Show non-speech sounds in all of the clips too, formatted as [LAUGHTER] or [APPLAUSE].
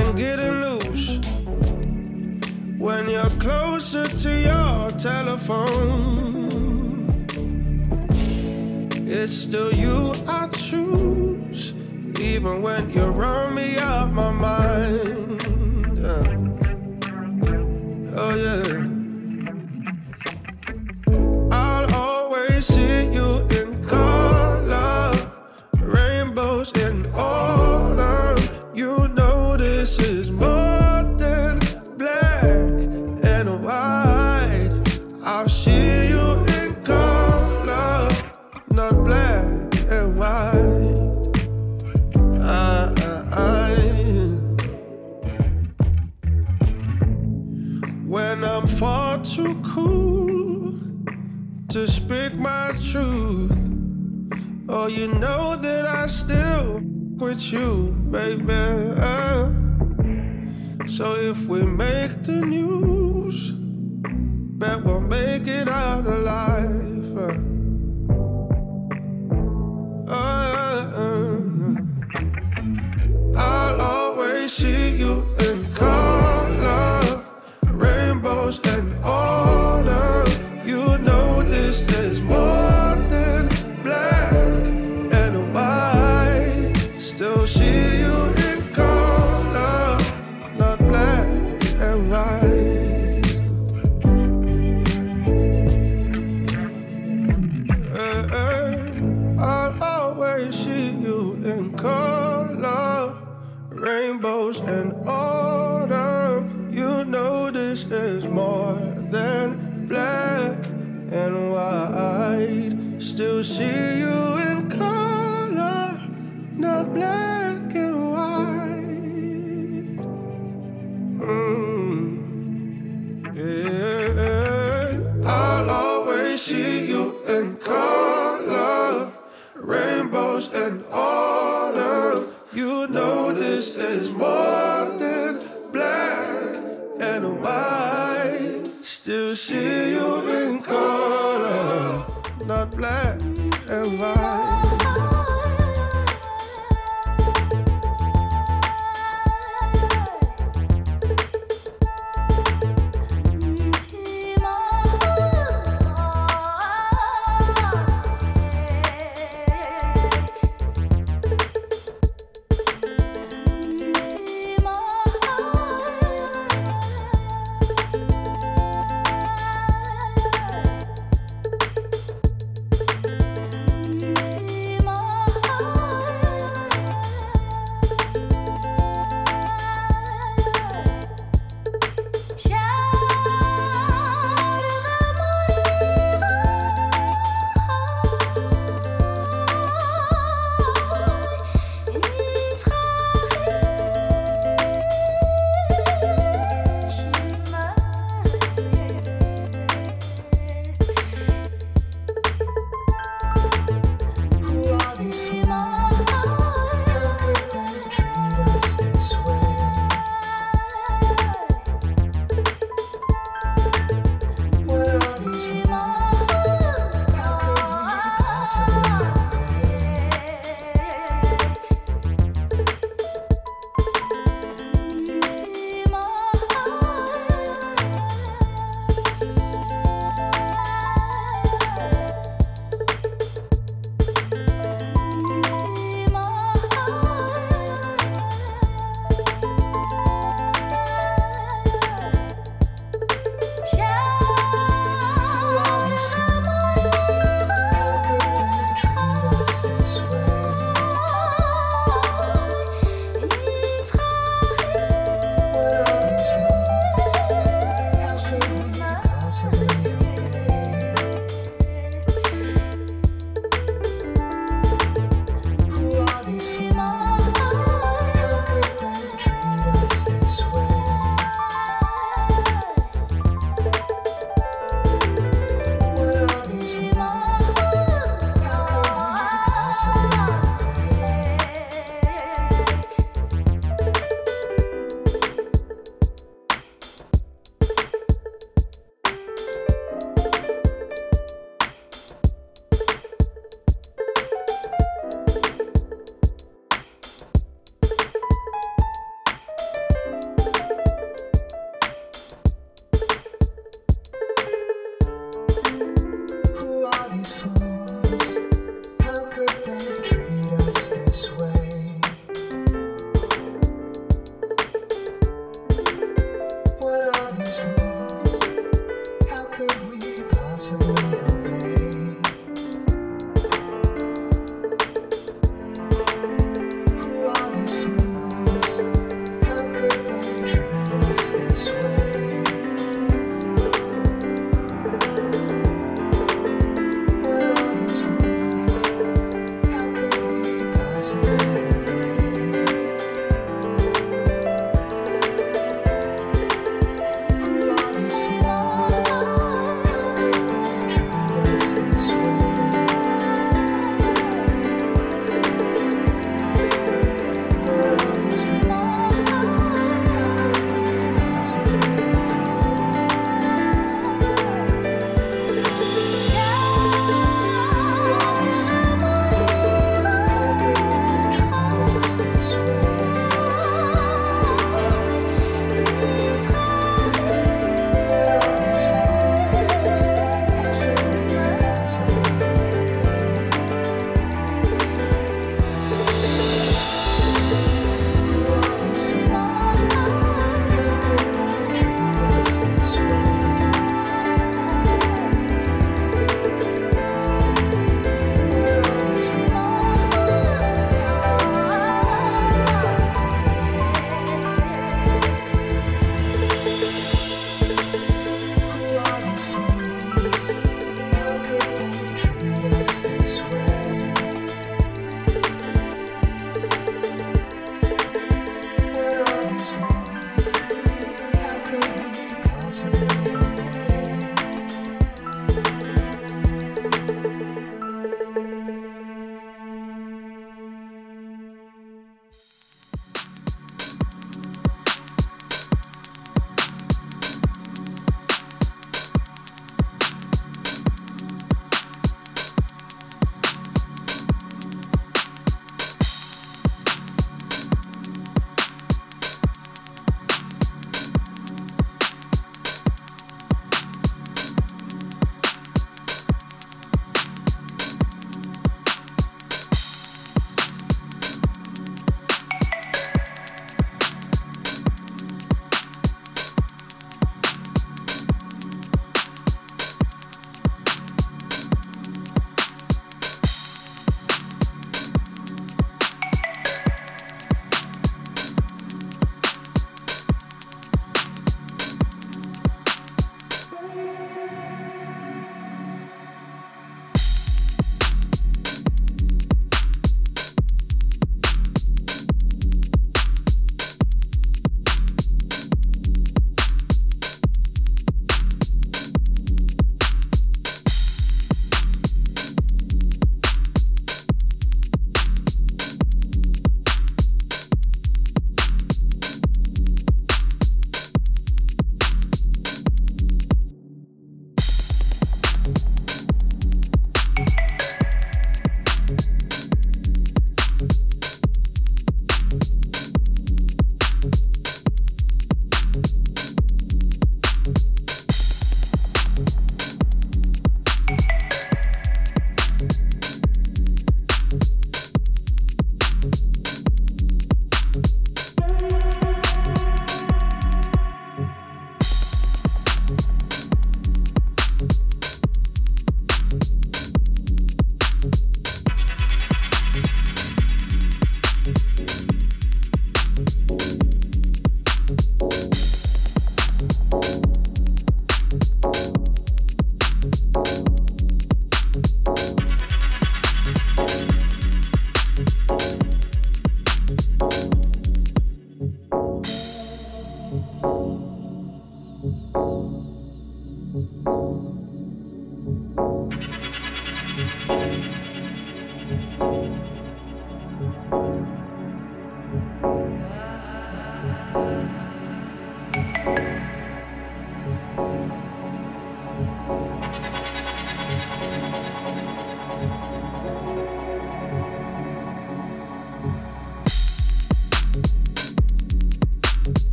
and getting loose. When you're closer to your telephone, it's still you I choose, even when you run me out my mind. Yeah. Oh, yeah. with you, baby. Eh? So if we make the news, bet we'll make it out alive.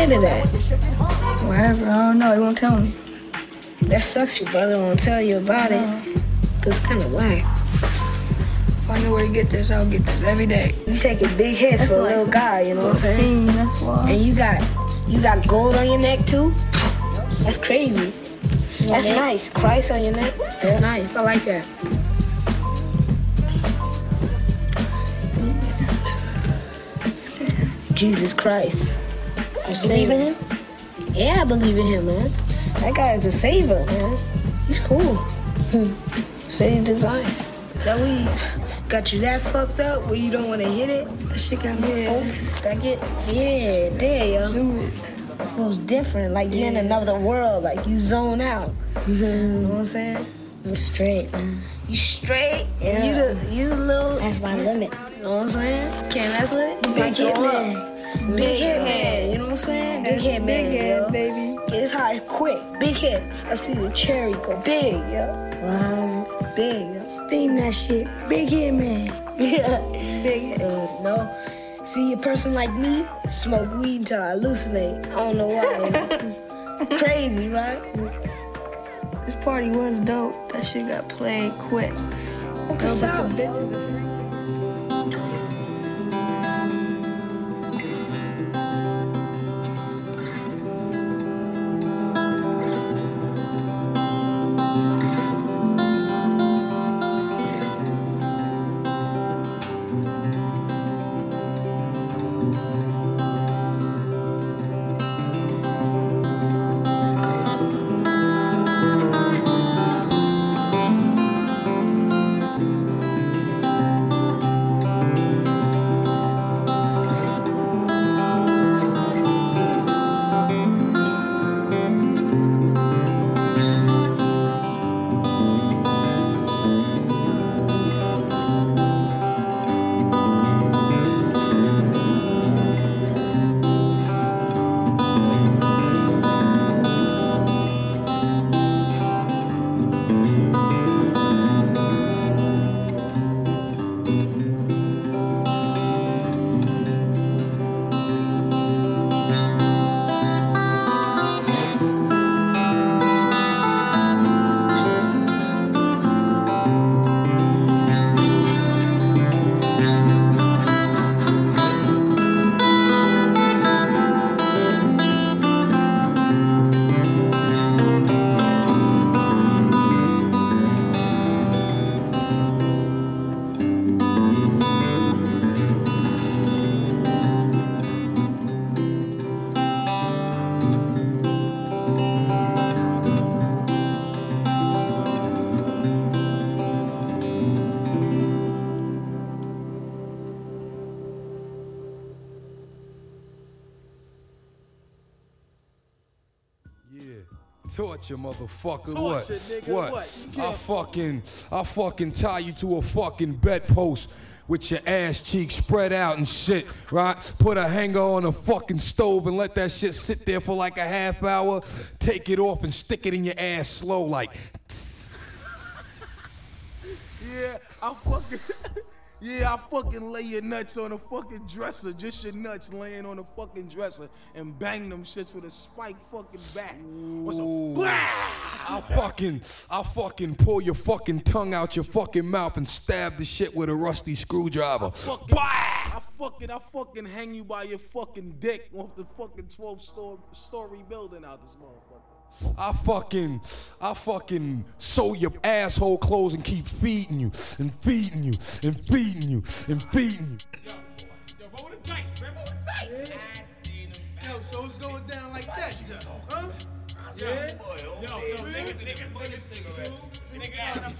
What did he get it at? Wherever, I don't know. He won't tell me. That sucks. Your brother won't tell you about it. Cause it's kind of whack. If I knew where to get this, I'll get this every day. You taking big hits That's for a little guy. You know what I'm saying? That's why. And you got you got gold on your neck too. That's crazy. That's nice. Christ on your neck. That's nice. I like that. Jesus Christ. You believe in him? Yeah, I believe in him, man. That guy is a saver, man. He's cool. Hmm. Saved his life. That we got you that fucked up where you don't want to hit it. That shit got me Yeah, open. that get yeah, there, yo. It. Feels different, like you're in another world, like you zone out. Mm-hmm. You know what I'm saying? I'm straight, man. You straight, and you Yeah. the you the little. That's my limit. You know what I'm saying? Can't mess with it. Big Might hit man. Big hit Big hit man, Big head, yo. baby. Get high quick. Big hits. I see the cherry go big, yo. Wow. Big, yo. Steam that shit. Big hit man. [LAUGHS] Yeah, big. Uh, no, see a person like me smoke weed until I hallucinate. I don't know why. [LAUGHS] Crazy, right? This party was dope. That shit got played quick. Peace Girl, out. but the bitches. Torture, motherfucker. What? nigga, What? what? I fucking, I fucking tie you to a fucking bedpost with your ass cheeks spread out and shit, right? Put a hanger on a fucking stove and let that shit sit there for like a half hour. Take it off and stick it in your ass slow, like. Yeah, I fucking. [LAUGHS] Yeah, I fucking lay your nuts on a fucking dresser, just your nuts laying on a fucking dresser, and bang them shits with a spike fucking bat. What's a Ooh. blah? I fucking, I fucking pull your fucking tongue out your fucking mouth and stab the shit with a rusty screwdriver. Fucking, I fucking, I fucking hang you by your fucking dick off the fucking 12 story, story building out this motherfucker. I fucking, I fucking sew your asshole clothes and keep feeding you and feeding you and feeding you and feeding you. Yo, roll the dice, man. Roll the dice. Yo, so it's going down like that, huh? Yo, yo, yo, niggas, niggas, niggas, niggas, niggas, niggas, niggas, trying to find this shit, yeah. Niggas trying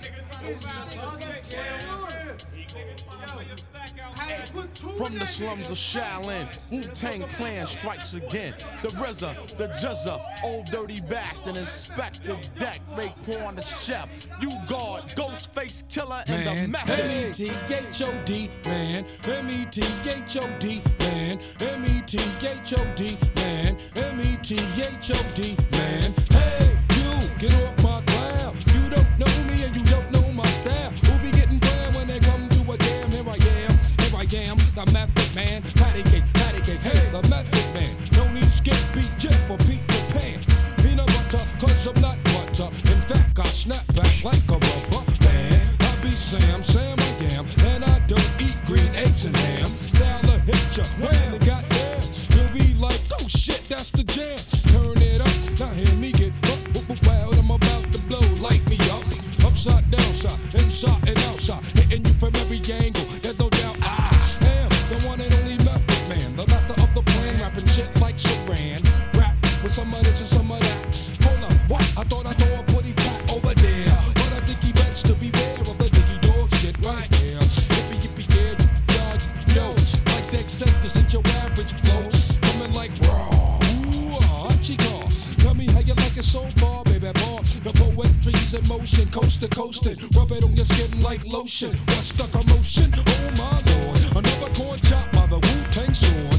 to play your stack out, man. From the slums of Shaolin, Wu Tang Clan strikes again. The RZA, the Juzza, old dirty bastard, Inspector Deck, Raekwon the Chef, you guard, Ghostface Killer, and the man. Method. M-E-T-H-O-D, man. M-E-T-H-O-D, man. M-E-T-H-O-D, man. M-E-T-H-O-D, man. Hey, you, get off my cloud. You don't know me and you don't know my style. Who be getting prime when they come to a jam? Here I am, here I am, the method man. Patty cake, patty cake, hey, the method man. No need skip beat or for Peter Pan. Peanut butter, cause I'm not butter. In fact, I snap back like a rubber band. I be Sam, Sam I am, and I don't eat green eggs and ham. Now the hit when they got there. you'll be like, oh shit, that's the jam. In shot and out shot, hitting you from every angle. There's no doubt I am the one and only method man, the master of the plan, rapping shit like Sharan. Rap with some of this and some of that. Hold up, what? I thought I. Shoes in motion, coast to coasting. Rub it on your skin like lotion. What's the commotion? Oh my lord, another corn chop by the Wu Tang Sword.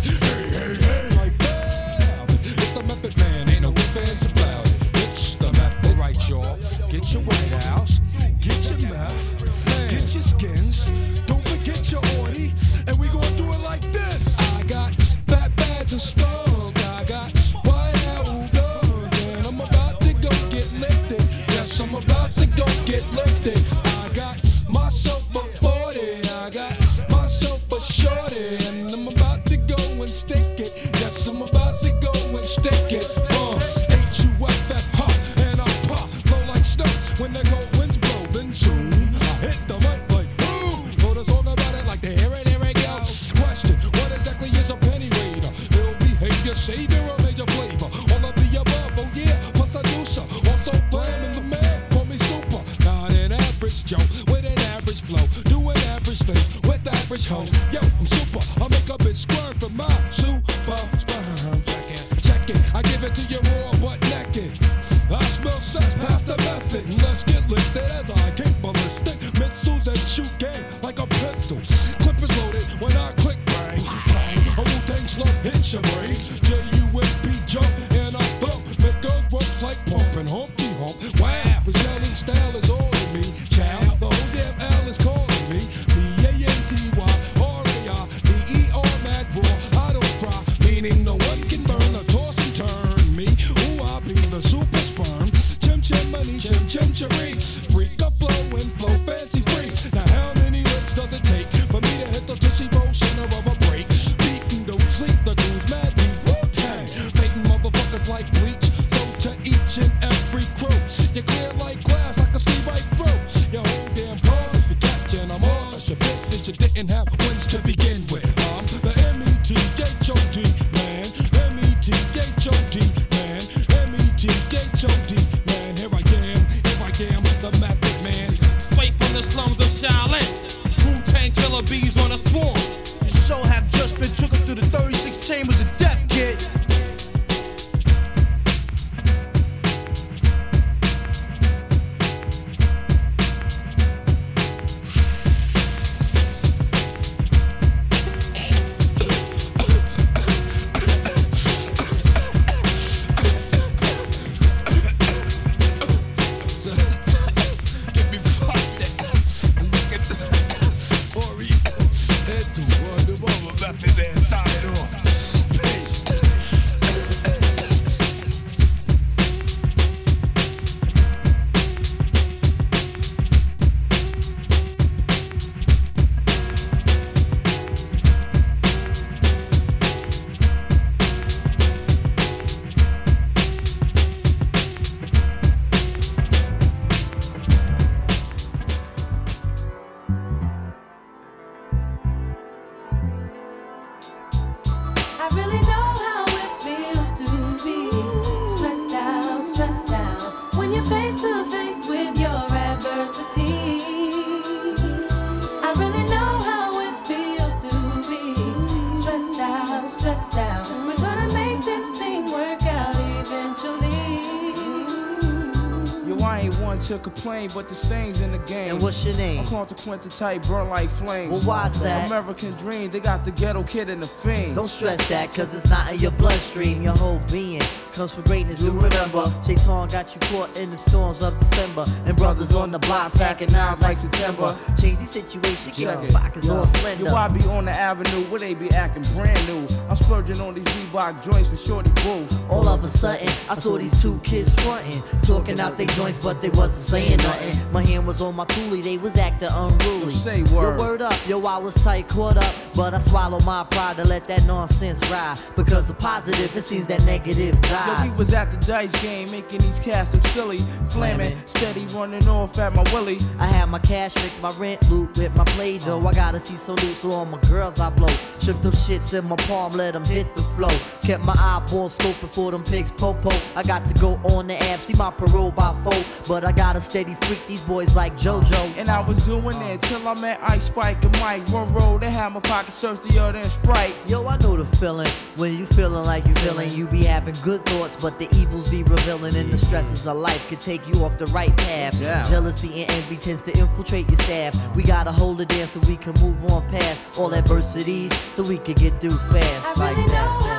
but the stains in the game. And what's your name? I'm consequent type, burn like flames. Well, why's that? American dream, they got the ghetto kid in the fiend. Don't stress that, cause it's not in your bloodstream. Your whole being comes for greatness. Do remember, Shaitan got you caught in the storms of December, and brothers on the block packing nines like September. Change the situation, keep the pockets all slender. Yo, I be on the avenue where they be acting brand new. I'm splurging on these Reebok joints for Shorty Boo. All of a sudden, I saw these two kids frontin', talking out their joints, but they wasn't saying nothing. My hand was on my toolie, they was acting unruly. Say Yo, word. word up, yo, I was tight, caught up, but I swallowed my pride to let that nonsense ride. Because the positive, it seems that negative Yo, die. we was at the dice game, making these cats look silly. Flaming, steady running off at my willy. I had my cash fix, my rent loot with my play dough. I gotta see so loot, so all my girls I blow. Shook them shits in my palm, let them hit the flow. Kept my eyeball scoping for them pigs, popo. I got to go on the app, see my parole by four. But I got a steady freak these boys like JoJo. And I was doing it till I met Ice Spike and Mike. One road, they had my pockets thirstier than Sprite. Yo, I know the feeling when you feeling like you feeling. You be having good thoughts, but the evils be revealing, and the stresses of life could take you off the right path. Yeah. Jealousy and envy tends to infiltrate your staff. We gotta hold it there so we can move on past all adversities, so we can get through fast like that.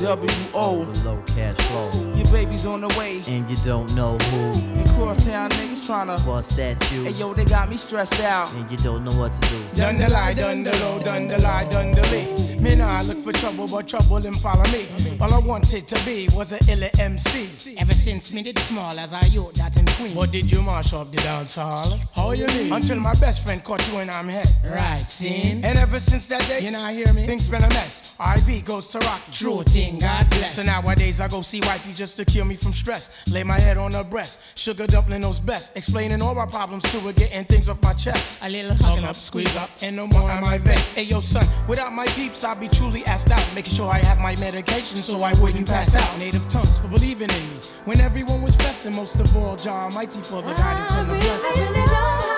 NWO. Low cash flow. Your baby's on the way. And you don't know who. And crosstown niggas tryna bust at you. Hey yo, they got me stressed out. And you don't know what to do. Done the lie, done the low, done the lie, done the lee. Me nah I look for trouble, but trouble him follow me. All I wanted to be was a illa MC. Ever since me did small as I youth that in Queen. What did you mash up the dance hall? How you mean? Until my best friend caught you in I'm head. Right, seen? And ever since that day, you not hear me? Things been a mess. RIP goes to rock. True thing, God bless. So nowadays I go see wifey just to cure me from stress. Lay my head on her breast. Sugar dumpling knows best. Explaining all my problems to her, getting things off my chest. A little hug up, squeeze up, and no more am I vexed. Hey yo, son, without my peeps, I'll be truly asked out. Making sure I have my medication so I wouldn't pass out. Native tongues for believing in me. When everyone was festing, most of all, Jah Almighty for the guidance and the blessings.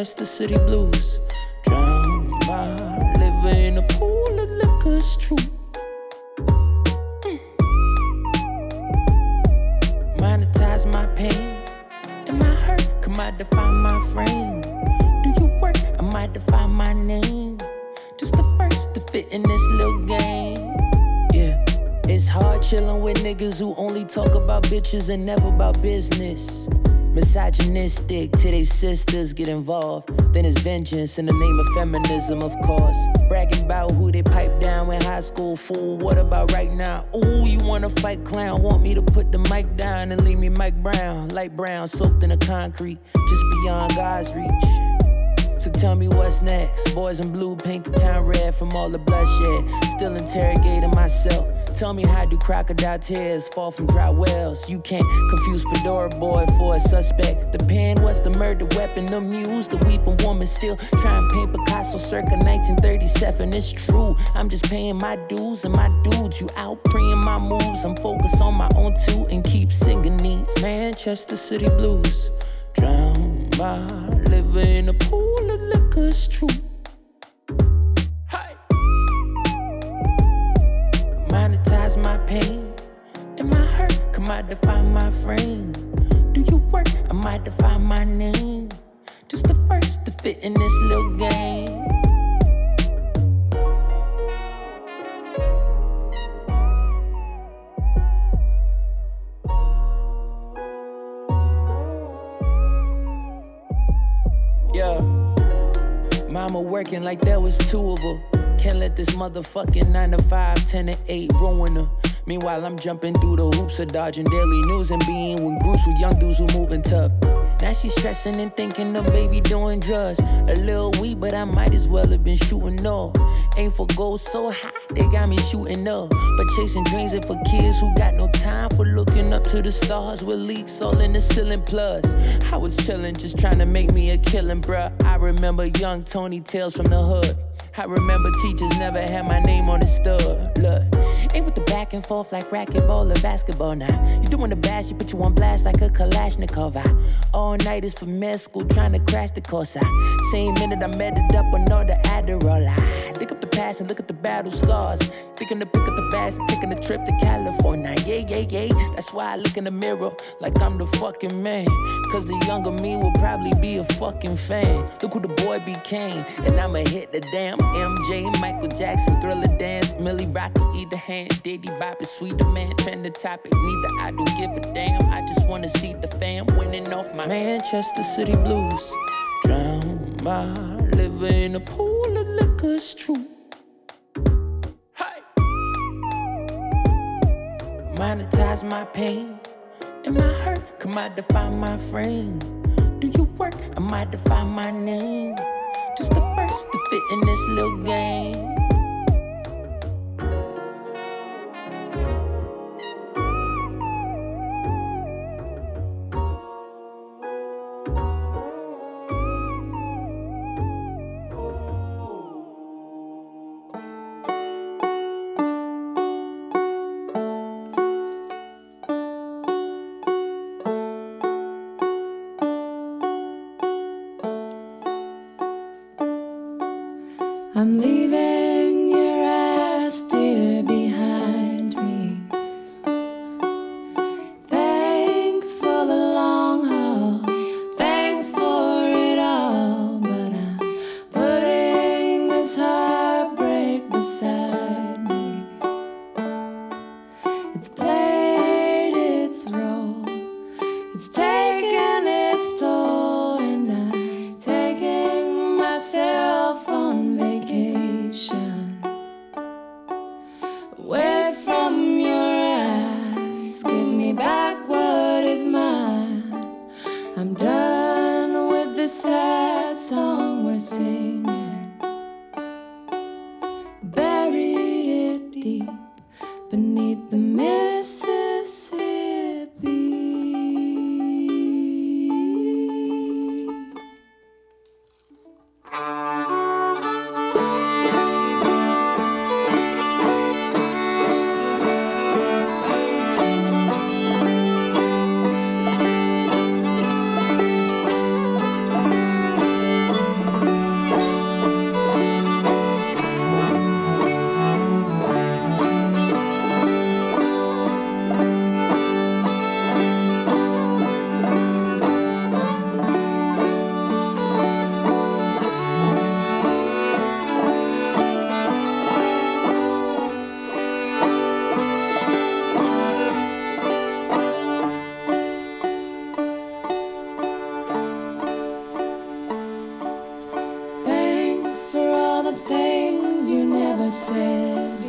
Manchester City blues. Drown my liver in a pool of liquor, it's true. Mm. Monetize my pain and my hurt. Come I define my frame. Do you work? I might define my name. Just the first to fit in this little game. Yeah, it's hard chilling with niggas who only talk about bitches and never about business. Misogynistic to they sisters get involved. Then it's vengeance in the name of feminism, of course. Bragging about who they pipe down in high school, fool. What about right now? Ooh, you wanna fight clown? Want me to put the mic down and leave me Mike Brown, light brown, soaked in the concrete, just beyond God's reach. So tell me what's next. Boys in blue paint the town red from all the bloodshed. Still interrogating myself. Tell me how do crocodile tears fall from dry wells? You can't confuse Fedora boy for a suspect. The pen was the murder weapon, the muse, the weeping woman still trying to paint Picasso circa 1937. It's true. I'm just paying my dues and my dudes. You out preying my moves. I'm focused on my own too and keep singing these Manchester City blues. Drown my liver in a pool of liquor, it's true. My pain and my hurt. Come I define my frame. Do you work? I might define my name. Just the first to fit in this little game. Yeah. Mama working like there was two of her. Can't let this motherfucking 9 to 5, 10 to 8 ruin her. Meanwhile, I'm jumping through the hoops of dodging daily news and being with groups with young dudes who moving tough. Now she's stressing and thinking the baby doing drugs. A little weak, but I might as well have been shooting up. Aim for goals so high, they got me shooting up. But chasing dreams are for kids who got no time for looking up to the stars with leaks all in the ceiling. Plus, I was chilling, just trying to make me a killing, bruh. I remember young Tony Tales from the hood. I remember teachers never had my name on the stud. Look, ain't with the back and forth like racquetball or basketball now. You doing the bash, you put you on blast like a Kalashnikov. I, all night is for med school, trying to crash the course. I, same minute I met it up the Adderall. I pick up the past and look at the battle scars. Thinking to pick up the bags and taking a trip to California. Yeah, yeah, yeah. That's why I look in the mirror like I'm the fucking man. Cause the younger me will probably be a fucking fan. Look who the boy became, and I'ma hit the damn MJ, Michael Jackson, Thriller Dance, Millie Rocket, either hand, Diddy is sweeter man, trend the topic. Neither I don't give a damn. I just wanna see the fam winning off my Manchester City blues. Drown my liver in a pool of liquor, it's true. Monetize my pain and my hurt. Define my frame. Do you work? I define my name. Just the first to fit in this little game.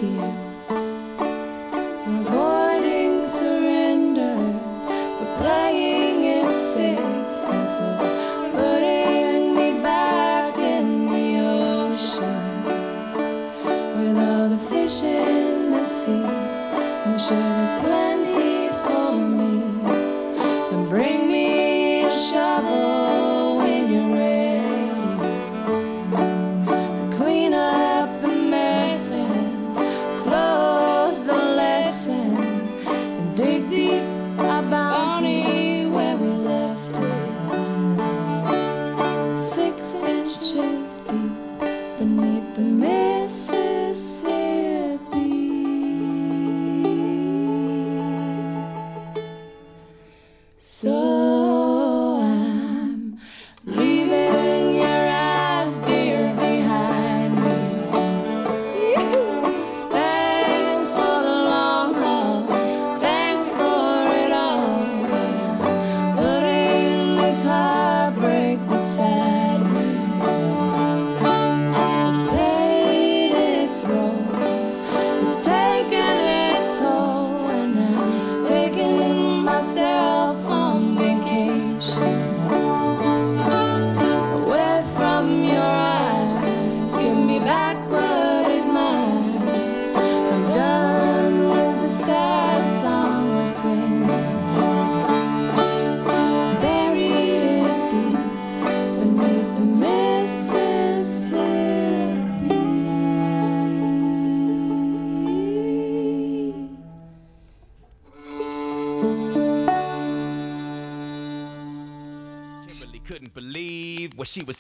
Said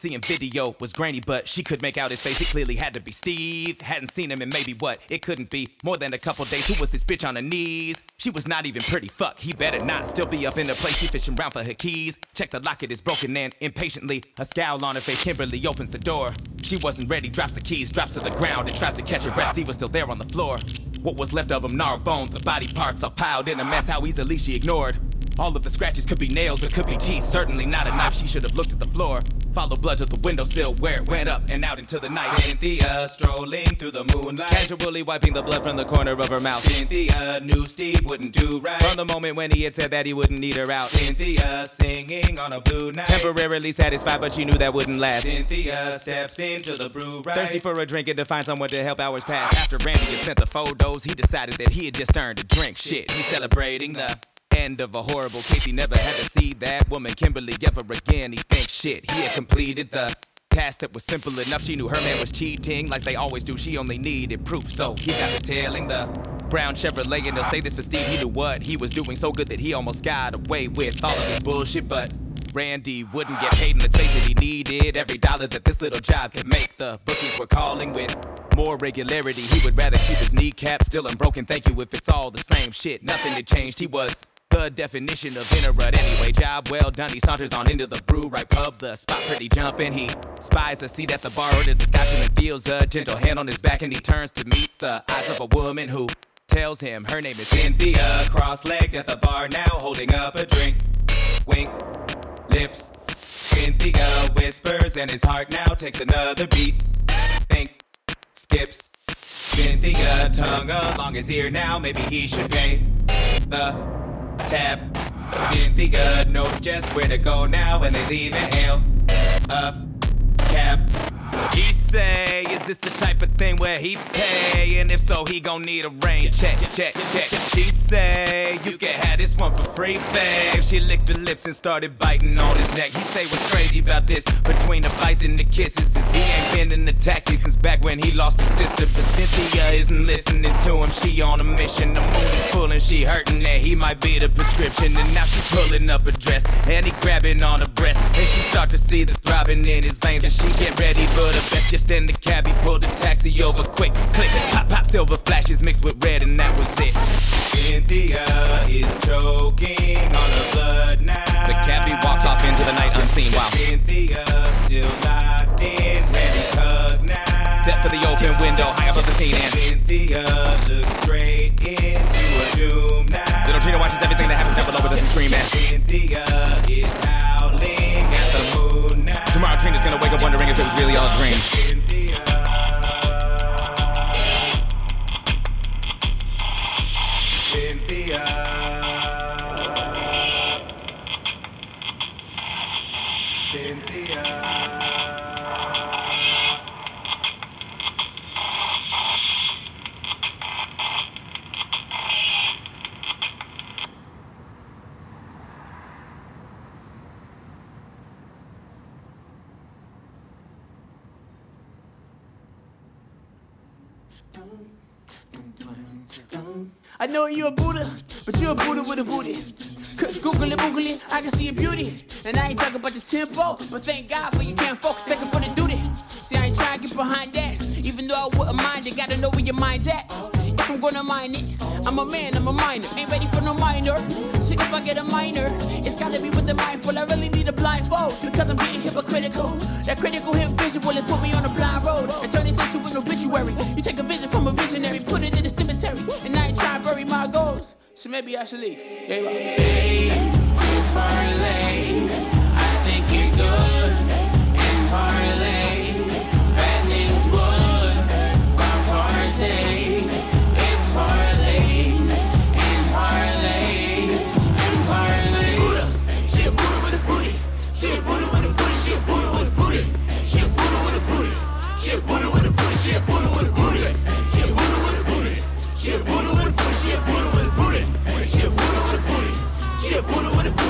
seeing video was grainy, but she could make out his face. It clearly had to be Steve. Hadn't seen him in maybe what? It couldn't be more than a couple days. Who was this bitch on her knees? She was not even pretty. Fuck, he better not still be up in the place. She fishing around for her keys. Check the locket is broken and impatiently, a scowl on her face. Kimberly opens the door. She wasn't ready, drops the keys, drops to the ground, and tries to catch her breath. Steve was still there on the floor. What was left of him, gnarled bones, the body parts are piled in a mess. How easily she ignored. All of the scratches could be nails, it could be teeth. Certainly not a knife. She should have looked at the floor. Follow blood to the windowsill where it went up and out into the night. Cynthia strolling through the moonlight, casually wiping the blood from the corner of her mouth. Cynthia knew Steve wouldn't do right from the moment when he had said that he wouldn't need her out. Cynthia singing on a blue night, temporarily satisfied, but she knew that wouldn't last. Cynthia steps into the brew right, thirsty for a drink and to find someone to help hours pass. After Randy had sent the photos, he decided that he had just earned a drink. Shit, he's celebrating the end of a horrible case. He never had to see that woman, Kimberly, ever again. He thinks shit, he had completed the task that was simple enough. She knew her man was cheating like they always do. She only needed proof, so he got the tailing the brown Chevrolet. And they'll say this for Steve. He knew what he was doing so good that he almost got away with all of his bullshit, but. Randy wouldn't get paid, and let's face it, he needed every dollar that this little job could make. The bookies were calling with more regularity. He would rather keep his kneecap still unbroken. Thank you if it's all the same shit. Nothing had changed. He was the definition of in a rut anyway. Job well done. He saunters on into the brew right pub. The spot pretty jumping. He spies a seat at the bar, orders a scotch and feels a gentle hand on his back, and he turns to meet the eyes of a woman who tells him her name is Cynthia. Cross-legged at the bar now, holding up a drink. Wink, lips. Cynthia whispers, and his heart now takes another beat. Think, skips. Cynthia tongue along his ear now. Maybe he should pay the tab. Cynthia knows just where to go now when they leave and hail Up, cab. He say, is this the type of thing where he pay? And if so, he gon' need a rain check, check, check. She say, you can have this one for free, babe. She licked her lips and started biting on his neck. He say, what's crazy about this? Between the bites and the kisses, is he ain't been in the taxi since back when he lost his sister. But Cynthia isn't listening to him. She on a mission. The moon is full and she hurting that he might be the prescription. And now she pulling up a dress and he grabbing on her breast. And she start to see the throbbing in his veins. And she get ready for the best. In the cab, he pulled the taxi over quick. Click, pop, pop, silver flashes mixed with red, and that was it. Cynthia is choking on her blood now. The cabbie walks off into the night unseen while Cynthia still locked in Randy's hug now. Set for the open window, high up above the scene, and Cynthia looks straight into a doom now. Little Trina watches everything that happens down below with and scream at Cynthia is howling Tomorrow is gonna wake up wondering if it was really all a dream. Cynthia. Cynthia. Know you a Buddha, but you a Buddha with a booty. Google it, Google it, I can see your beauty. And I ain't talking about the tempo, but thank God for you can't focus, thank you for the duty. See, I ain't trying to get behind that. Even though I wouldn't mind it, gotta know where your mind's at. If I'm gonna mine it, I'm a man, I'm a minor. Ain't ready for no minor. See, if I get a minor, it's gotta be with the mindful. I really need a blindfold because I'm getting hypocritical. That critical hip visual has put me on a blind road and turn this into an obituary. You take a vision from a visionary, put it in a cemetery, and I ain't trying to bury my goals. So maybe I should leave. You are. parlay. I think you're good parlay. Shit, bullet with a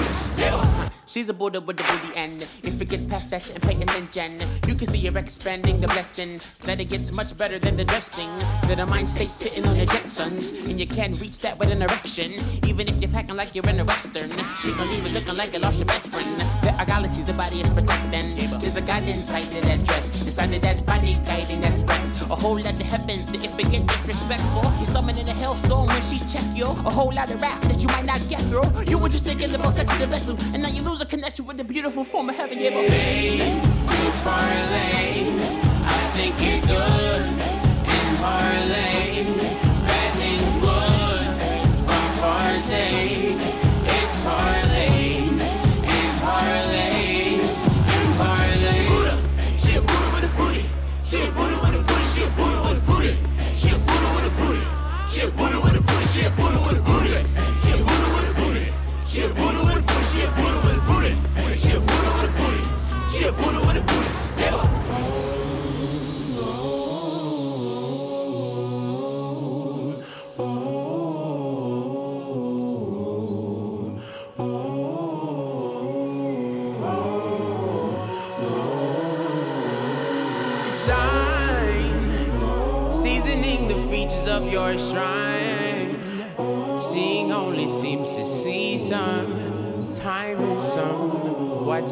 booty. She a Buddha with a booty. She's the and if you get past that and pay attention, you can see her expanding the blessing. That it gets much better than the dressing. That her mind stays sitting on the Jetsons, and you can't reach that with an erection. Even if you're packing like you're in a western, she gon' leave it looking like you lost your best friend. There are galaxies the body is protecting. There's a God inside of that dress, inside of that body guiding that breath. A whole lot of heavens if it get disrespectful. You're summoning a hellstorm when she check you. A whole lot of wrath that you might not get through. You were just thinking the most sexy vessel, and now you lose a connection with the beautiful form of heaven. Yeah, but You parlay. I think you're good and parlay. Bad things would from partake. It. She a with a booty. She a with a booty. She a with a booty. She a with a booty. She a with a booty. She a with a booty.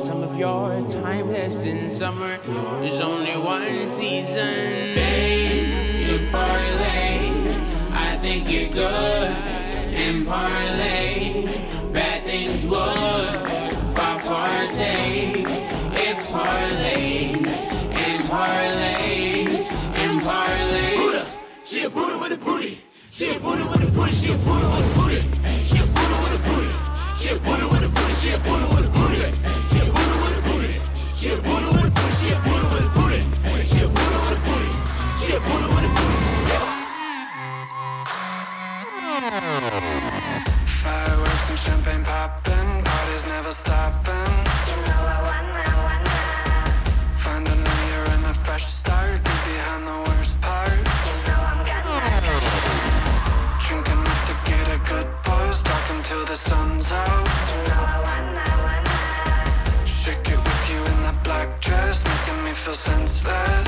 Some. Of your timeless in summer? There's only one season. Babe, you parlay. I think you're good and parlay. Bad things would for partake. It parlays and parlays and parlays. She a Buddha with a booty. She a Buddha with a booty. She a Buddha with a booty. She a Buddha with a booty. She a Buddha with a booty. She a Buddha with a booty. Fireworks and champagne popping, parties never stopping. You know I wanna, wanna Find a new year and a fresh start, be behind the worst part. You know I'm getting Drink enough to get a good buzz, talk until the sun's out. You know I wanna, wanna Shake it with you in that black dress, making me feel senseless.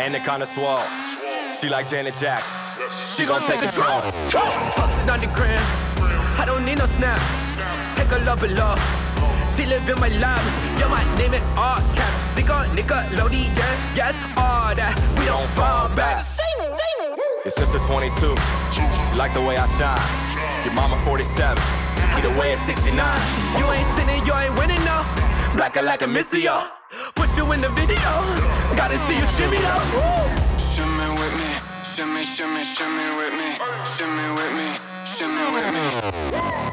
And the kind of swole. She like Janet Jackson. She gon' take control. Posted on the gram. I don't need no snap. Take a love below. She live in my lab. Yeah, my name it all caps. Dick on Nickelodeon. Yes, all that. We don't fall back. Your sister 22. She like the way I shine. Your mama 47. Get away at 69. You ain't sinning, you ain't winning, no. Blacker like a missy, yo. Put you in the video. Gotta see you shimmy, though. Shimmy with me, shimmy, shimmy, shimmy with me, shimmy with me, shimmy with me.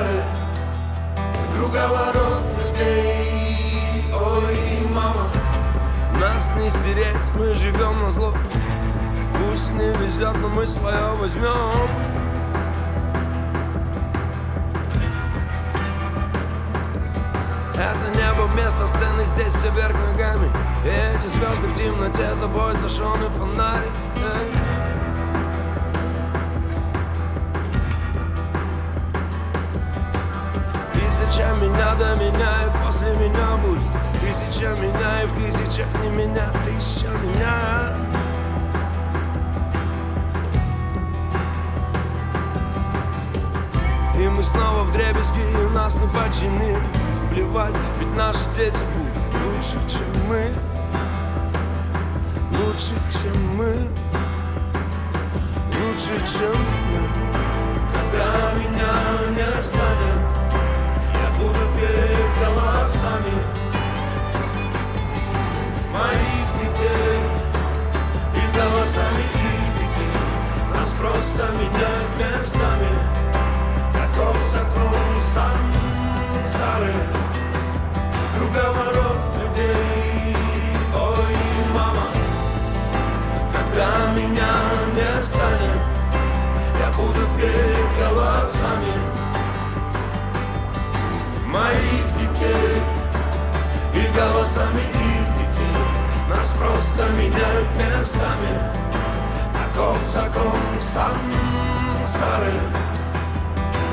Сансары Круговорот людей. Ой, мама Нас не стереть, мы живем на зло. Пусть не везет, но мы свое возьмем. Это небо вместо сцены, здесь все вверх ногами. Эти звезды в темноте, тобой зажженный фонарик Эй. Тысяча меня и в тысячах не меня Тысяча меня. И мы снова в дребезги, и нас не починить Плевать, ведь наши дети будут лучше, чем мы. Лучше, чем мы. Лучше, чем мы Просто меняют местами. Таков закон сансары. Круговорот людей. Ой, мама Когда меня не станет Я буду петь голосами Моих детей И голосами их детей. Нас просто меняют местами kozaką samsary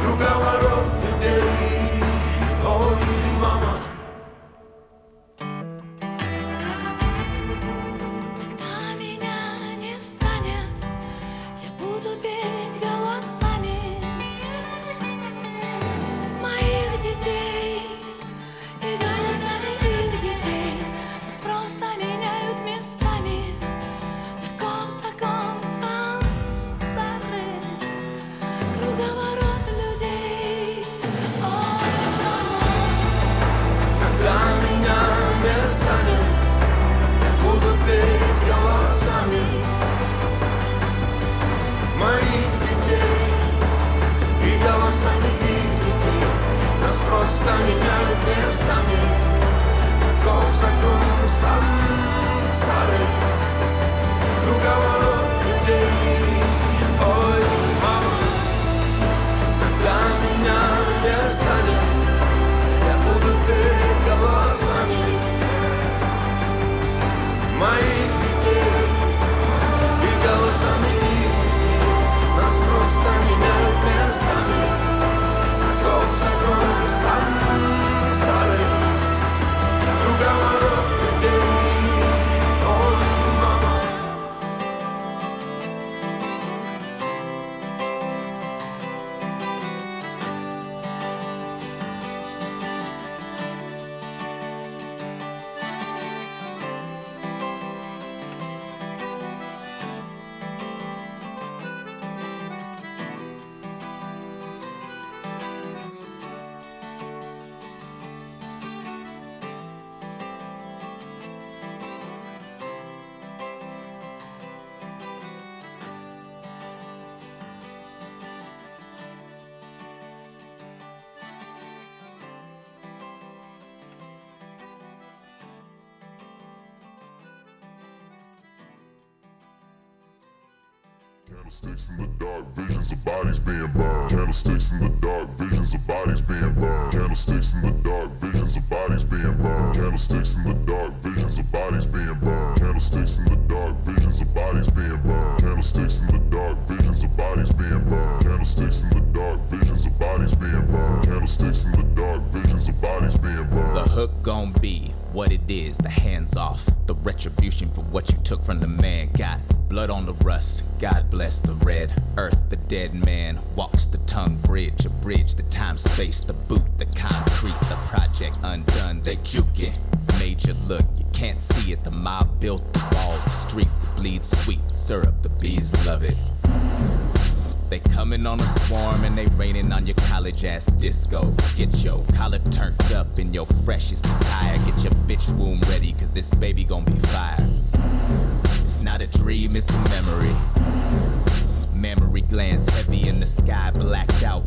Drugała robię oj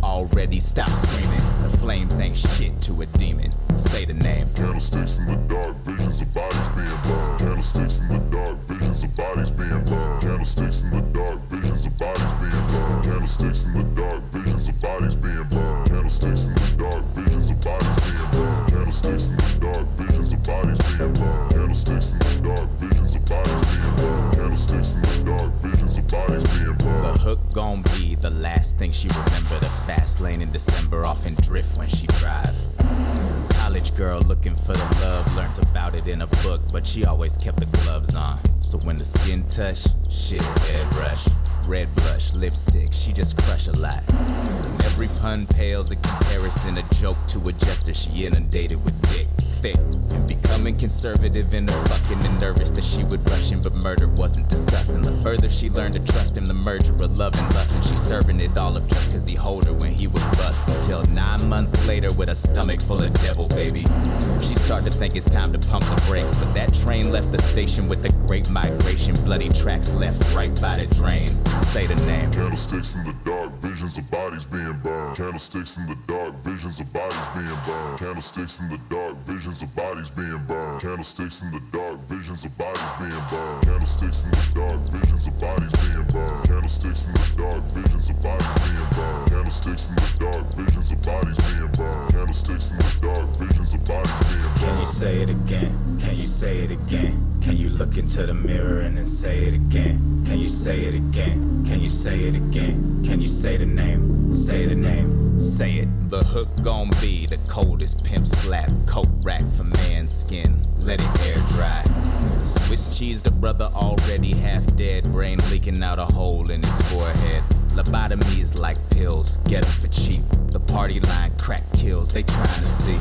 already. Stop screaming. The flames ain't shit to a demon. Say the name. Candlesticks in the dark, visions of bodies being burned. Candlesticks in the dark, visions of bodies being burned. Candlesticks in the dark, visions of bodies being burned. Candlesticks in the dark, visions of bodies being burned. Candlesticks in the dark, visions of bodies being burned. Candlesticks in the dark, visions of bodies being burned. Candlesticks in the dark, visions of bodies being burned. Candlesticks in the dark, visions of bodies being burned. The hook gon' be last thing she remember. The fast lane in December, often drift when she drive. College girl looking for the love, learned about it in a book, but she always kept the gloves on. So when the skin touch, shit, head rush. Red blush, lipstick, she just crush a lot. Every pun pales in comparison, a joke to a jester. She inundated with dick, thick, becoming conservative in her fucking and nervous that she would rush him, but murder wasn't discussing. The further she learned to trust him, the merger of love and lust, and she serving it all up just cause he hold her when he was bust. Until nine months later, with a stomach full of devil, baby, she started to think it's time to pump the brakes. But that train left the station with the great migration, bloody tracks left right by the drain. Say the name. Candlesticks in the dark, visions of bodies being burned. Candlesticks in the dark, visions of bodies being burned. Candlesticks in the dark, visions of bodies being burned. Candlesticks in the dark, visions of bodies being burned. Candlesticks in the dark, visions of bodies being burned. Candlesticks in the dark, visions of bodies being burned. Candlesticks in the dark, visions of bodies being burned. Candlesticks in the dark, visions of bodies being burned. Can you say it again? Can you say it again? Can you look into the mirror and then say it again? Can you say it again? Can you say it again? Can you say the name? Say the name. Say it. The hook gon' be the coldest pimp slap. Coat rack for man's skin. Let it air dry. Swiss cheese, the brother already half dead. Brain leaking out a hole in his forehead. Lobotomy is like pills, get 'em for cheap. The party line crack kills, they trying to see.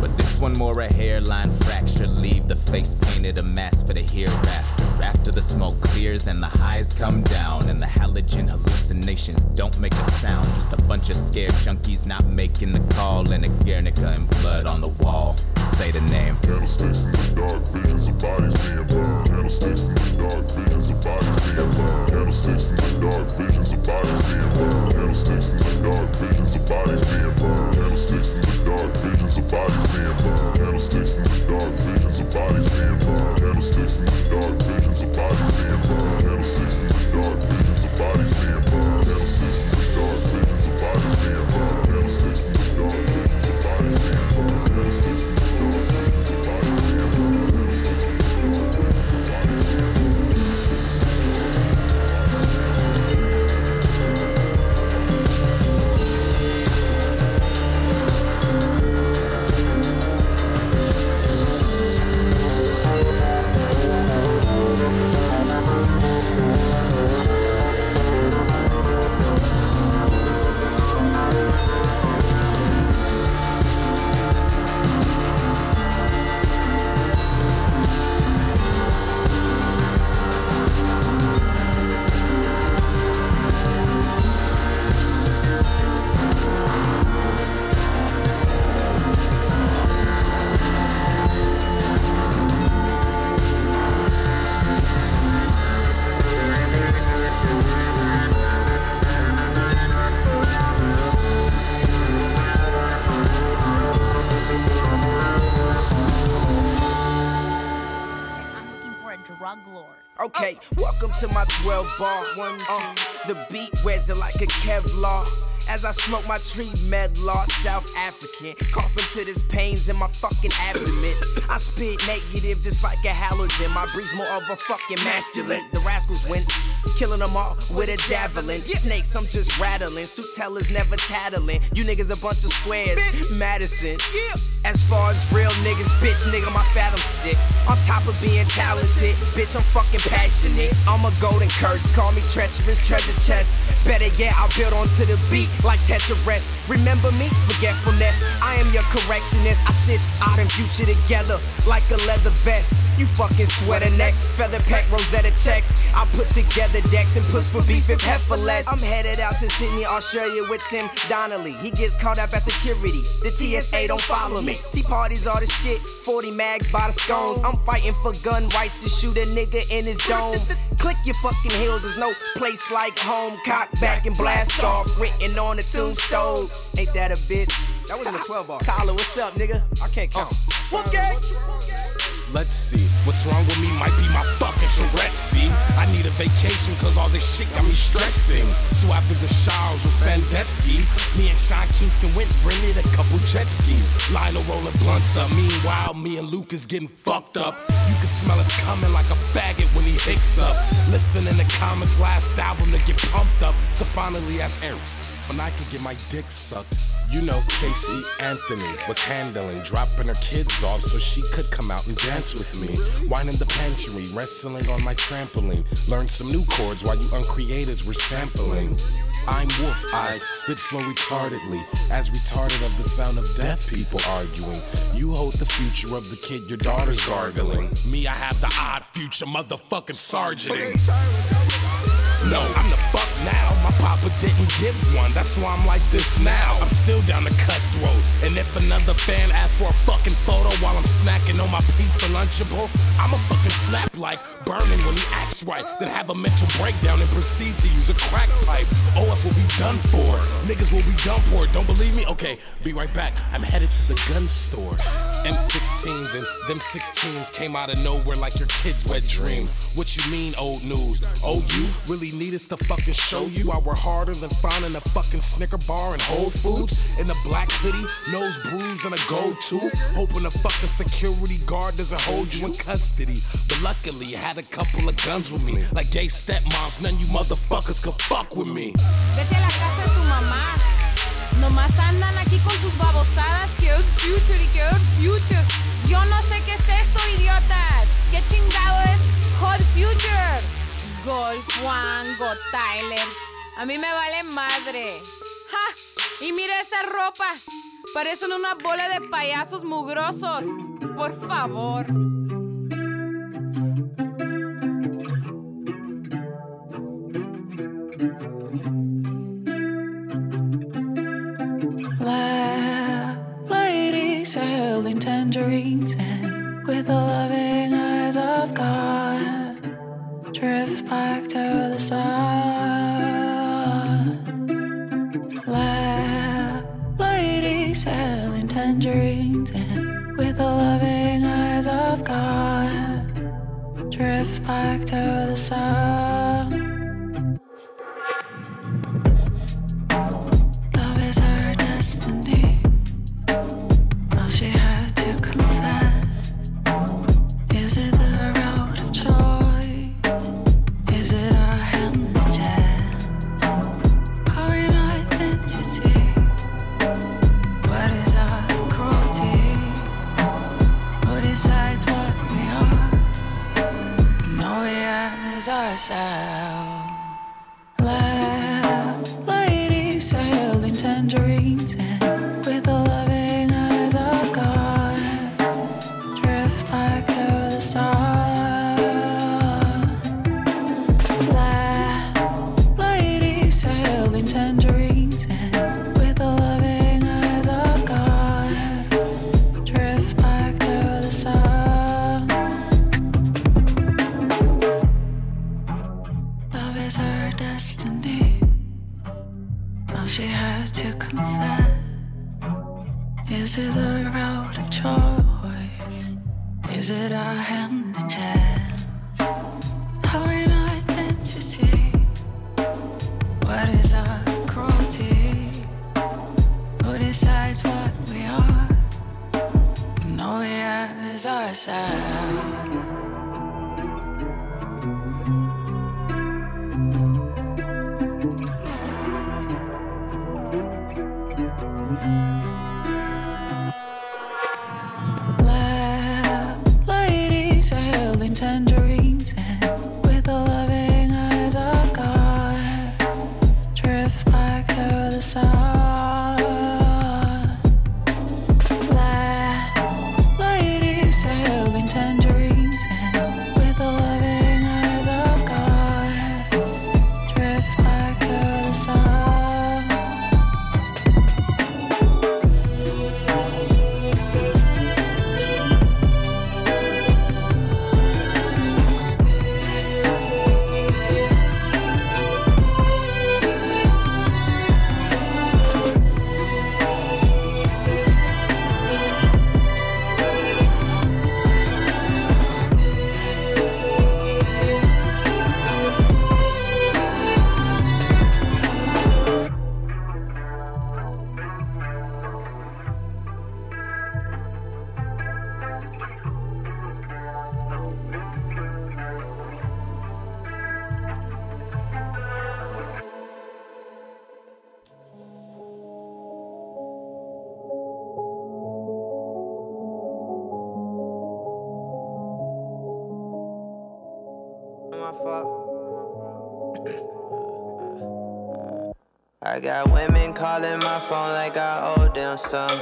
But this one more a hairline fracture. Leave the face painted a mask for the hereafter. After the smoke clears and the highs come down, and the halogen hallucinations don't make a sound. Just a bunch of scared junkies not making the call, and a Guernica and blood on the wall say the name. Candlesticks in the dark, visions of bodies being burned. Candlesticks in the dark, visions of bodies being burned. Candlesticks in the dark, visions of bodies being burned. Candlesticks in the dark, visions of bodies being burned. Candlesticks in the dark, visions of bodies being burned. Candlesticks in the dark, visions of bodies being burned. Candlesticks in the dark, visions of bodies being burned. Candlesticks in the dark, visions of bodies being burned. Candlesticks in the dark, visions of bodies being burned. Okay, welcome to my 12 bar. One, uh, the beat wears it like a Kevlar. As I smoke my tree medlar, South African, coughing to this pains in my fucking abdomen. I spit negative just like a halogen. My breeze more of a fucking masculine. The rascals win, killing them all with a javelin. Snakes, I'm just rattling. Suit tellers never tattling. You niggas a bunch of squares. Madison. As far as real niggas, bitch, nigga, my fathom sick. On top of being talented, bitch, I'm fucking passionate. I'm a golden curse, call me treacherous treasure chest. Better yet, I build onto the beat like Tetris. Remember me? Forgetfulness. I am your correctionist. I stitch art and future together like a leather vest. You fucking sweater neck, feather pack, Rosetta checks. I put together decks and push for beef if heiferless. I'm headed out to Sydney, Australia with Tim Donnelly. He gets caught up at security. The TSA don't follow me. Tea parties are the shit. 40 mags by the scones. I'm fighting for gun rights to shoot a nigga in his dome. [LAUGHS] Click your fucking heels, there's no place like home. Cock back and blast off, written on the tombstone. Ain't that a bitch? That was in the 12 bar. Tyler, what's up, nigga? I can't oh. count. Okay. Let's see, what's wrong with me might be my fucking Tourette's, see? I need a vacation cause all this shit got me stressing. So after the showers with Sandusky, me and Sean Kingston went rented a couple jet skis. Lionel rolling blunts up, meanwhile me and Luke is getting fucked up. You can smell us coming like a faggot when he hicks up. Listen in the comments, last album to get pumped up. to finally ask Aaron when I could get my dick sucked. You know, Casey Anthony was handling, dropping her kids off so she could come out and dance with me. Wine in the pantry, wrestling on my trampoline. Learned some new chords while you uncreators were sampling. I'm wolf eyed, spit flow retardedly, as retarded of the sound of deaf people arguing. You hold the future of the kid your daughter's gargling. Me, I have the odd future motherfucking sergeant. No, I'm the fuck now. My papa didn't give one. That's why I'm like this now. I'm still down to cutthroat. And if another fan asks for a fucking photo while I'm snacking on my pizza lunchable, I'ma fucking slap like Berman when he acts right. Then have a mental breakdown and proceed to use a crack pipe. Oh, OF will be done for. Niggas will be done for. Don't believe me? Okay, be right back. I'm headed to the gun store. M16s and them 16s came out of nowhere like your kid's wet dream. What you mean, old news? Oh, you really need us to fucking show you I work harder than finding a fucking Snicker bar in Whole Foods in a black hoodie, nose bruise and a gold tooth. Hoping a fucking security guard doesn't hold you in custody. But luckily, I had a couple of guns with me, like gay stepmoms. None you motherfuckers could fuck with me. Vete a la casa de tu mamá. Nomás andan aquí con sus babosadas. Que Earth Future y que Earth Future. Yo no sé qué es esto, idiotas. ¿Qué chingado es Hot Future? Gold, Juan, Got Tyler. A mí me vale madre. ¡Ja! Y mira esa ropa. Parecen una bola de payasos mugrosos. Por favor. Tangerines and with the loving eyes of God, drift back to the sun. La- ladies selling tangerines and with the loving eyes of God, drift back to the sun. Some.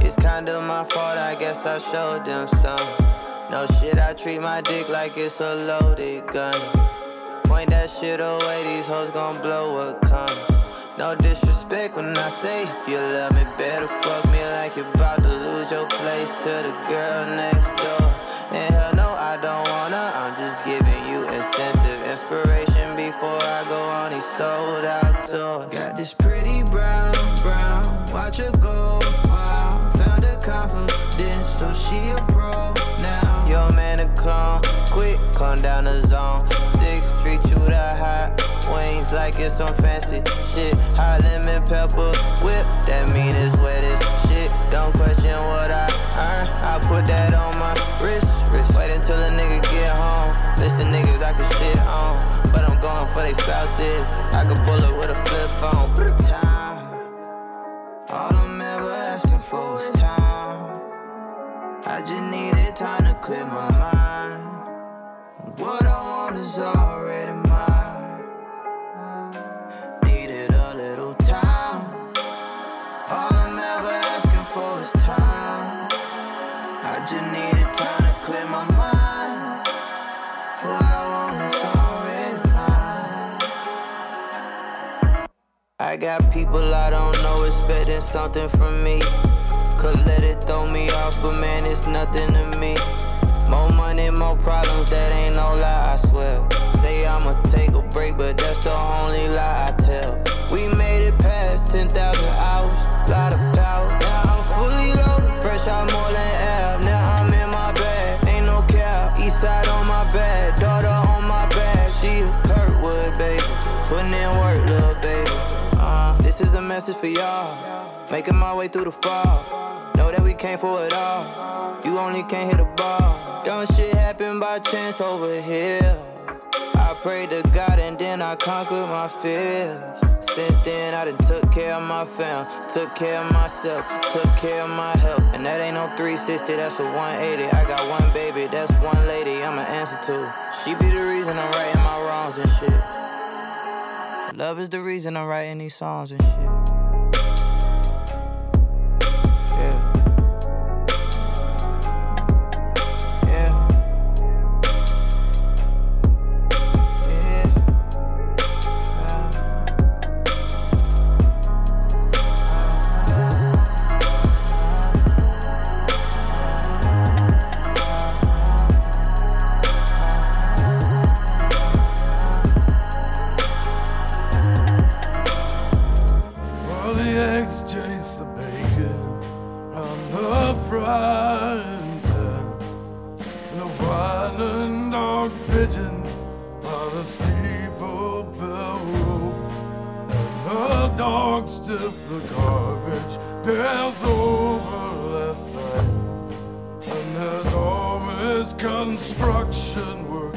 It's kinda my fault, I guess I showed them some. No shit, I treat my dick like it's a loaded gun. Point that shit away, these hoes gon' blow what comes. No disrespect when I say if you love me, better fuck me like you're about to lose your place to the girl next door. And hell no, I don't wanna, I'm just giving you incentive, inspiration before I go on these sold out tours. Got this pretty brown, she a pro now. Your man a clone, quick, calm down the zone. Six, treat you the hot wings like it's some fancy shit. Hot lemon pepper whip, that mean it's wet as shit. Don't question what I earn, I put that on my wrist. wrist. Wait until a nigga get home. Listen, niggas I can shit on, but I'm going for they spouses. I can pull it with a flip phone. Time, all I'm ever asking for is time. I just needed time to clear my mind. What I want is already mine. Needed a little time. All I'm ever asking for is time. I just needed time to clear my mind. What I want is already mine. I got people I don't know expecting something from me. Could let it throw me off, but man, it's nothing to me. More money, more problems, that ain't no lie, I swear. Say I'ma take a break, but that's the only lie I tell. We made it past 10,000 hours, lot of power. Now I'm fully loaded, fresh out more than air. Message for y'all. Making my way through the fall. Know that we came for it all. You only can't hit a ball. Don't shit happen by chance over here. I prayed to God and then I conquered my fears. Since then, I done took care of my fam, took care of myself, took care of my health. And that ain't no 360, that's a 180. I got one baby, that's one lady I'ma answer to. She be the reason I'm righting my wrongs and shit. Love is the reason I'm writing these songs and shit. Dogs the garbage bears over last night. And there's always construction work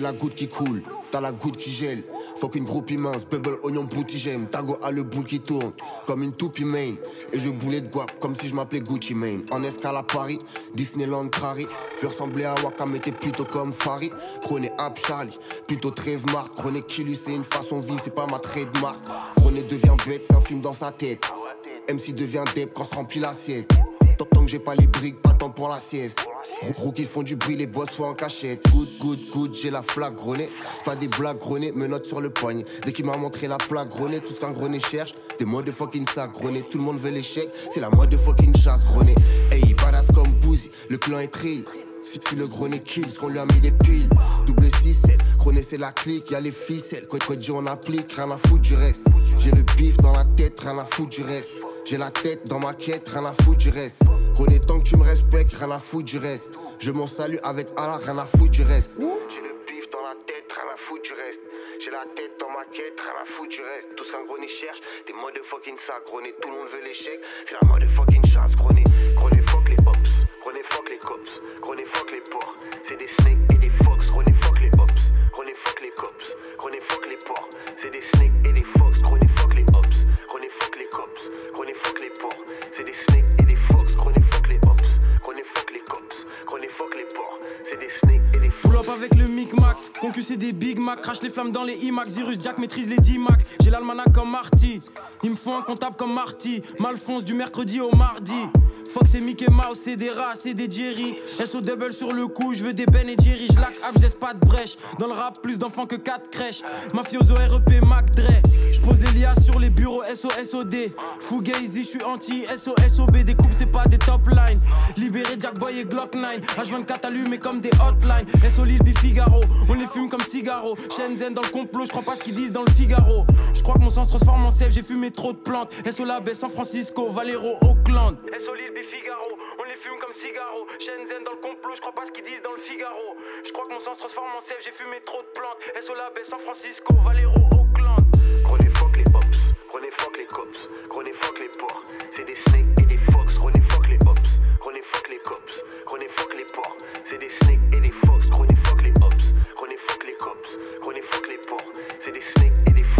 j'ai la goutte qui coule, t'as la goutte qui gèle. Faut qu'une groupe immense, bubble, oignon, bouti, j'aime. Tago a le boule qui tourne, comme une toupie main. Et je boulais de guap, comme si je m'appelais Gucci Mane. En escale à Paris, Disneyland Crary. Fais ressembler à Waka, mais t'es plutôt comme Farid. Chroné Ab Charlie, plutôt Trève Mark. Chroné Killu, c'est une façon vive, c'est pas ma trademark. Chroné devient bête, c'est un film dans sa tête. MC devient dep quand se remplit l'assiette. Tant que j'ai pas les briques, pas temps pour la sieste. Roux qui font du bruit, les boss sont en cachette. Good, good, good, j'ai la flaque grenée. Pas des blagues grenées, me note sur le poignet. Dès qu'il m'a montré la plaque grenée, tout ce qu'un grenet cherche, des modes de fucking sac grené. Tout le monde veut l'échec, c'est la mode de fucking chasse grené. Hey, badass comme Boozy, le clan est trill. Si le grenet kill, ce qu'on lui a mis des piles. Double 6 7 Grenet c'est la clique, y'a les ficelles. Quoi quoi dit on applique, rien à foutre du reste. J'ai le bif dans la tête, rien à foutre du reste. J'ai la tête dans ma quête, rien à foutre du reste. René, tant que tu me respectes, rien à foutre du reste. Je m'en salue avec Allah, rien à foutre du reste. J'ai le bif dans la tête, rien à foutre du reste. J'ai la tête dans ma quête, rien à foutre du reste. Tout ce qu'un grenet cherche, des modes de fucking sac. Grenet, tout le monde veut l'échec, c'est la mode de fucking chasse. Grenet, grenet, fuck les ops. Grenet, fuck les cops. Grenet, fuck les porcs. C'est des snakes et des fox. Grenet, fuck les ops. Grenet, fuck les cops. Grenet, fuck les porcs. C'est des snakes et des fox. Grenet, fuck les ops. Grenet, fuck les cops. Grenet, fuck les porcs. C'est des snakes avec le micmac, concu c'est des Big Mac, crache les flammes dans les IMAX, Zirus Jack maîtrise les 10 Mac, j'ai l'almanach comme Marty, il me faut un comptable comme Marty, Malfonce du mercredi au mardi, Fox et des Mickey Mouse, c'est des rats, c'est des Jerry. SO double sur le coup, je veux des Ben et Jerry. Je lac up, pas de brèche. Dans le rap, plus d'enfants que 4 crèches. Mafioso REP, Mac Dre. Je pose les lias sur les bureaux SOSOD. Fugazi, je suis anti SOSOB. Des coupes, c'est pas des top lines. Libéré Jack Boy et Glock 9. H24 allumé comme des hotlines. SO B Figaro. On les fume comme cigaro. Shenzhen dans le complot, je crois pas ce qu'ils disent dans le Figaro. Je crois que mon sang se transforme en sève, j'ai fumé trop de plantes. SO la baie, San Francisco, Valero, Oakland. SO Lil B Figaro, on les fume comme cigaro. Shenzhen dans le complot, je crois pas ce qu'ils disent dans le Figaro. Je crois que mon sang se transforme en sève, j'ai fumé trop de plantes. SO la baie, San Francisco, Valero, Oakland. Grenez fuck les ops, grenez fuck les cops, grenez fuck les porcs, c'est des snakes et des fox, grenez fuck les ops, grenez fuck les cops, grenez fuck les porcs, c'est des snakes et des fox, cops, fuck les porcs, c'est des snakes et des fox,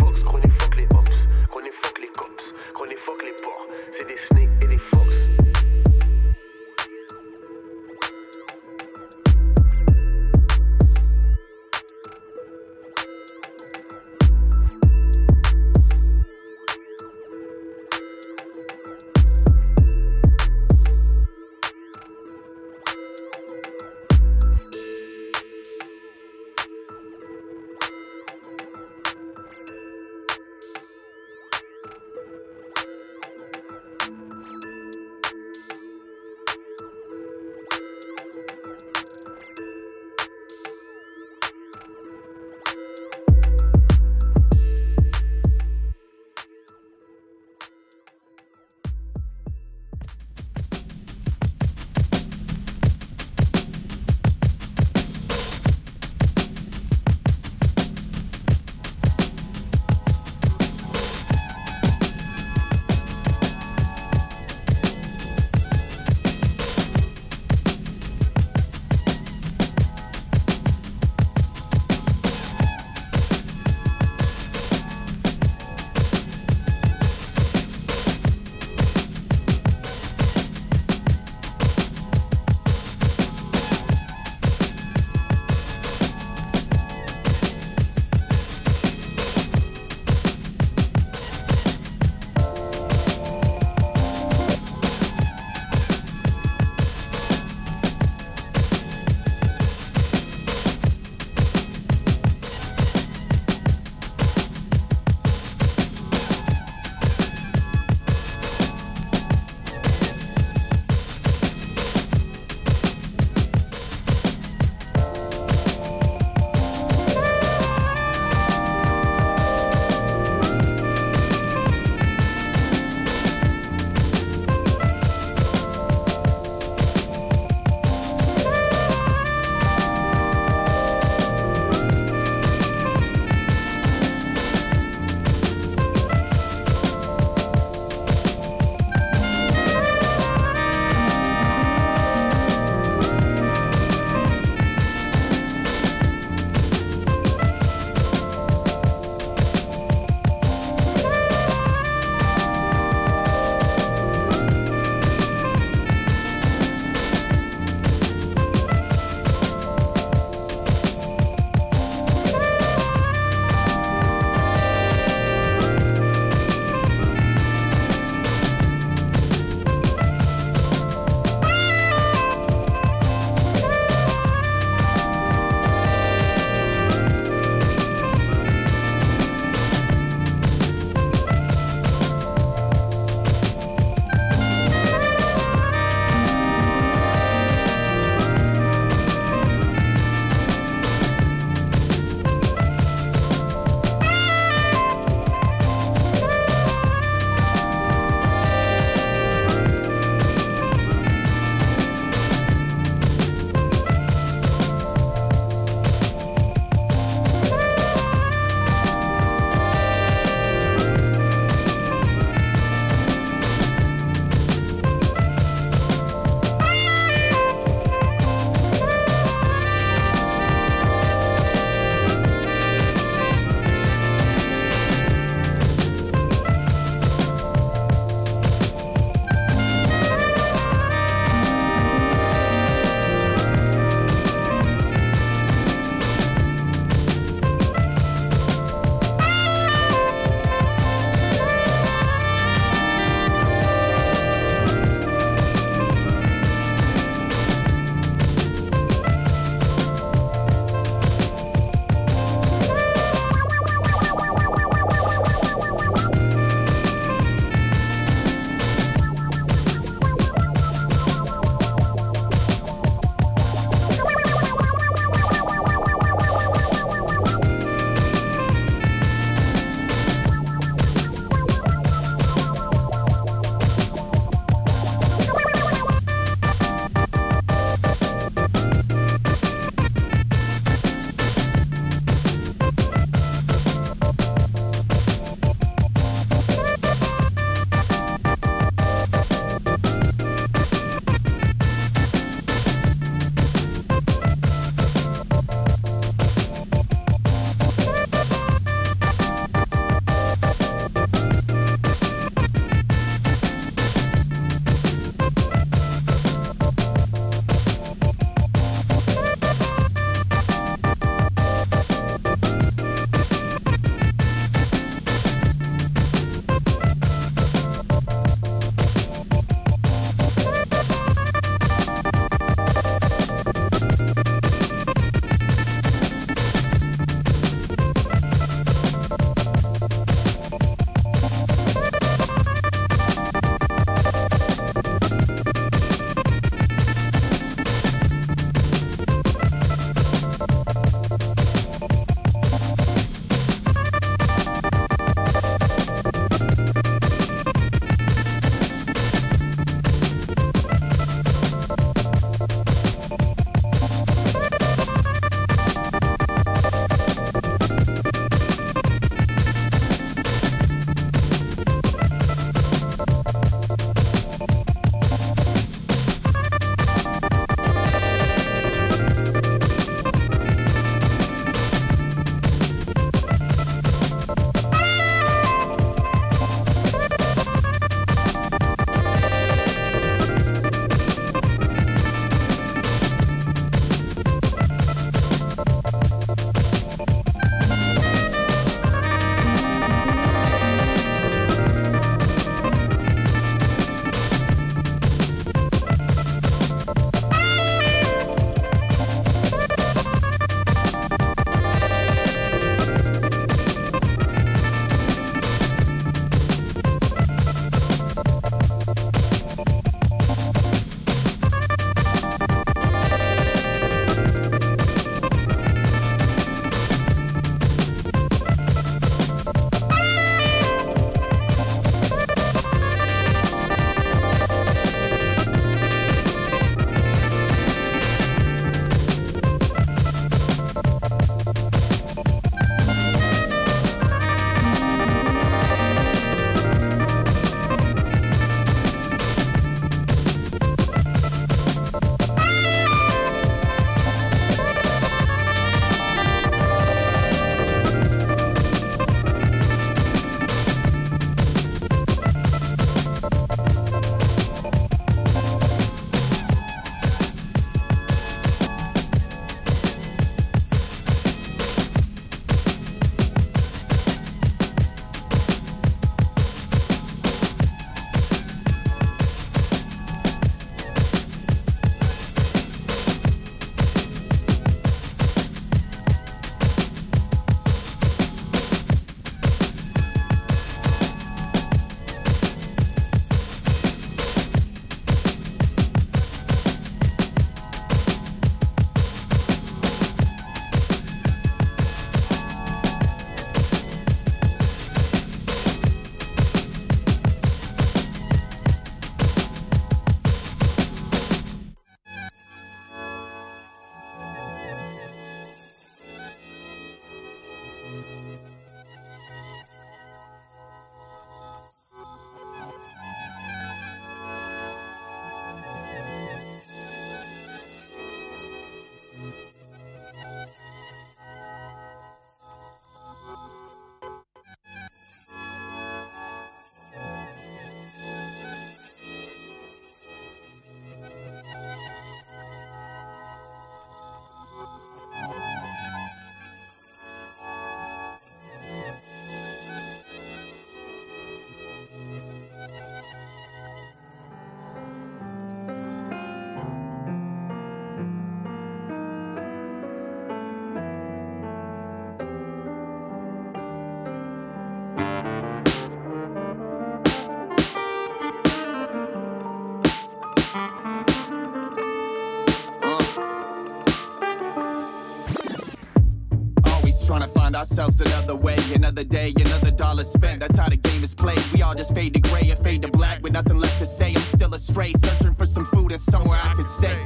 ourselves another way. Another day, another dollar spent. That's how the game is played. We all just fade to gray and fade to black with nothing left to say. I'm still astray, searching for some food and somewhere I can stay.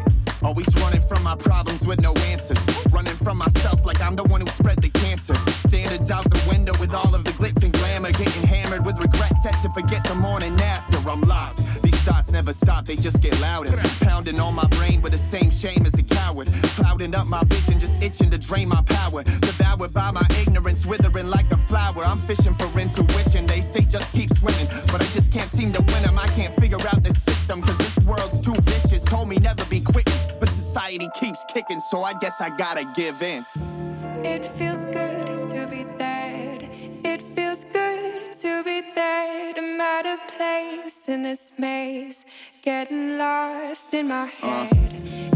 Always running from my problems with no answers. Running from myself like I'm the one who's so I guess I gotta give in. It feels good to be dead. It feels good to be dead. I'm out of place in this maze, getting lost in my uh. head. Uh.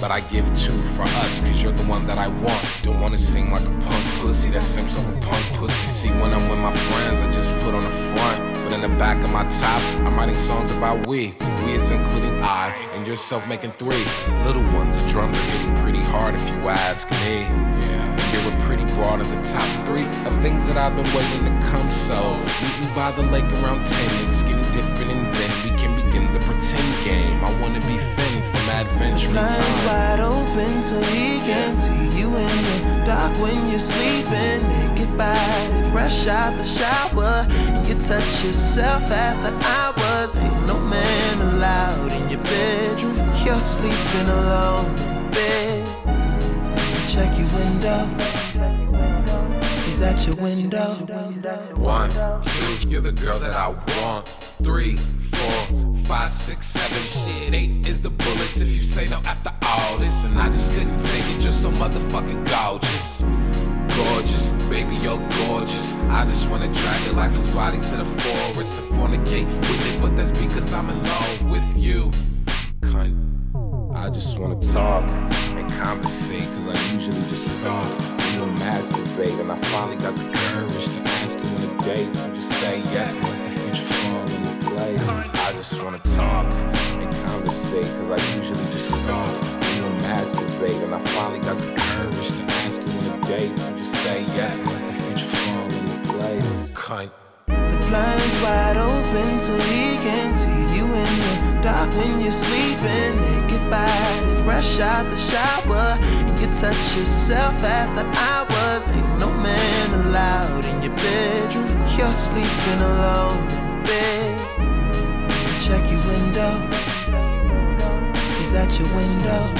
but I give two for us, cause you're the one that I want. Don't wanna seem like a punk pussy that simps over punk pussy. See, when I'm with my friends, I just put on the front, but in the back of my top, I'm writing songs about we. We is including I, and yourself making three. Little ones, the drums are hitting pretty hard if you ask me. Yeah. You're a pretty broad in the top three of things that I've been waiting to come. So, meeting by the lake around 10 and skinny dipping, and then we can begin the pretend game. I wanna be famous from Adventure Time. wide open so he can see you in the dark when you're sleeping. Naked body, fresh out the shower. And you touch yourself after hours. Ain't no man allowed in your bedroom. You're sleeping alone in bed. Check your window. He's at your window. One, two, you're the girl that I want. Three, four, five, six, seven. Shit, eight is the bullets if you say no after all this. And I just couldn't take it, you're so motherfucking gorgeous. Gorgeous, baby, you're gorgeous. I just wanna drag your lifeless body to the forest and fornicate with it, but that's because I'm in love with you. Cunt. I just wanna talk and conversate, cause I usually just stalk and will masturbate. And I finally got the courage to ask you on a date. So just say yes I just wanna talk and conversate, cause I usually just will masturbate. And I finally got the courage to ask you on a date. So just say yes into place. Cunt. The blinds wide open so he can see you in the dark when you're sleeping. Naked body, fresh out the shower. And you touch yourself after hours. Ain't no man allowed in your bedroom. You're sleeping alone bed. Check your window. He's at your window.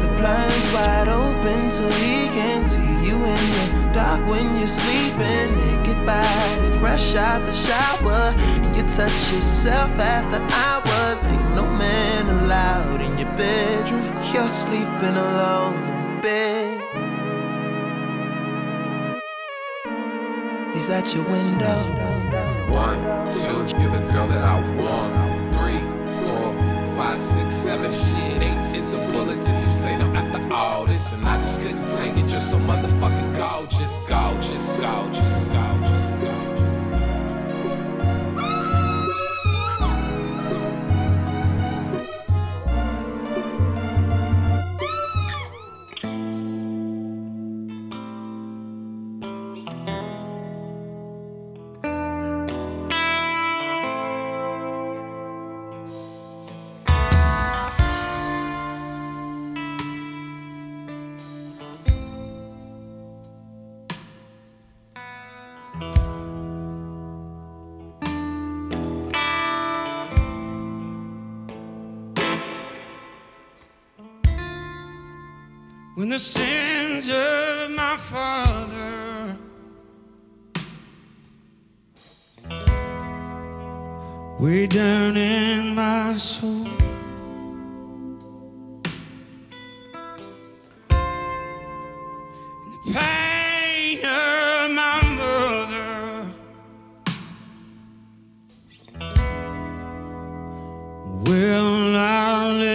The blinds wide open so he can see you in the dark when you're sleeping. Naked body, fresh out the shower. And you touch yourself after hours. Ain't no man allowed in your bedroom. You're sleeping alone in bed. He's at your window. One, two, you're the girl that I want. Three, four, five, six, seven. Shit, eight is the bullets if you say no after all this. And I just couldn't take it, you're so motherfucking gorgeous, gorgeous, gorgeous, the sins of my father way down in my soul. And the pain of my mother will not let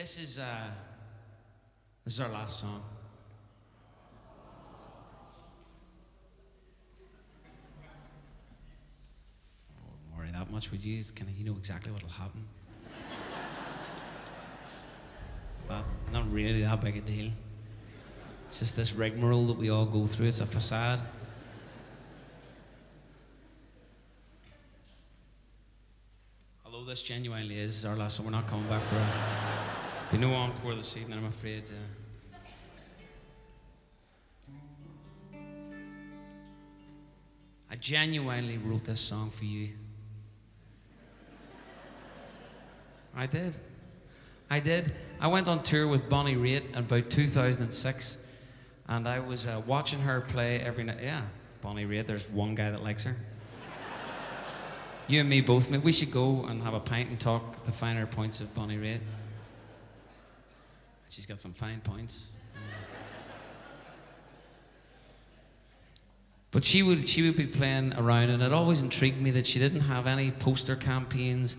this is uh, this is our last song. I wouldn't worry that much, would you? It's kind of you know exactly what'll happen. Not really that big a deal. It's just this rigmarole that we all go through. It's a facade. Although this genuinely is our last, so we're not coming back for a, be no encore this evening, I'm afraid. Uh, I genuinely wrote this song for you. I did. I did. I went on tour with Bonnie Raitt in about 2006, and I was uh, watching her play every night. Yeah, Bonnie Raitt. There's one guy that likes her. You and me both. We should go and have a pint and talk the finer points of Bonnie Raitt. She's got some fine points. But she would she would be playing around, and it always intrigued me that she didn't have any poster campaigns,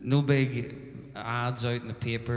no big ads out in the paper.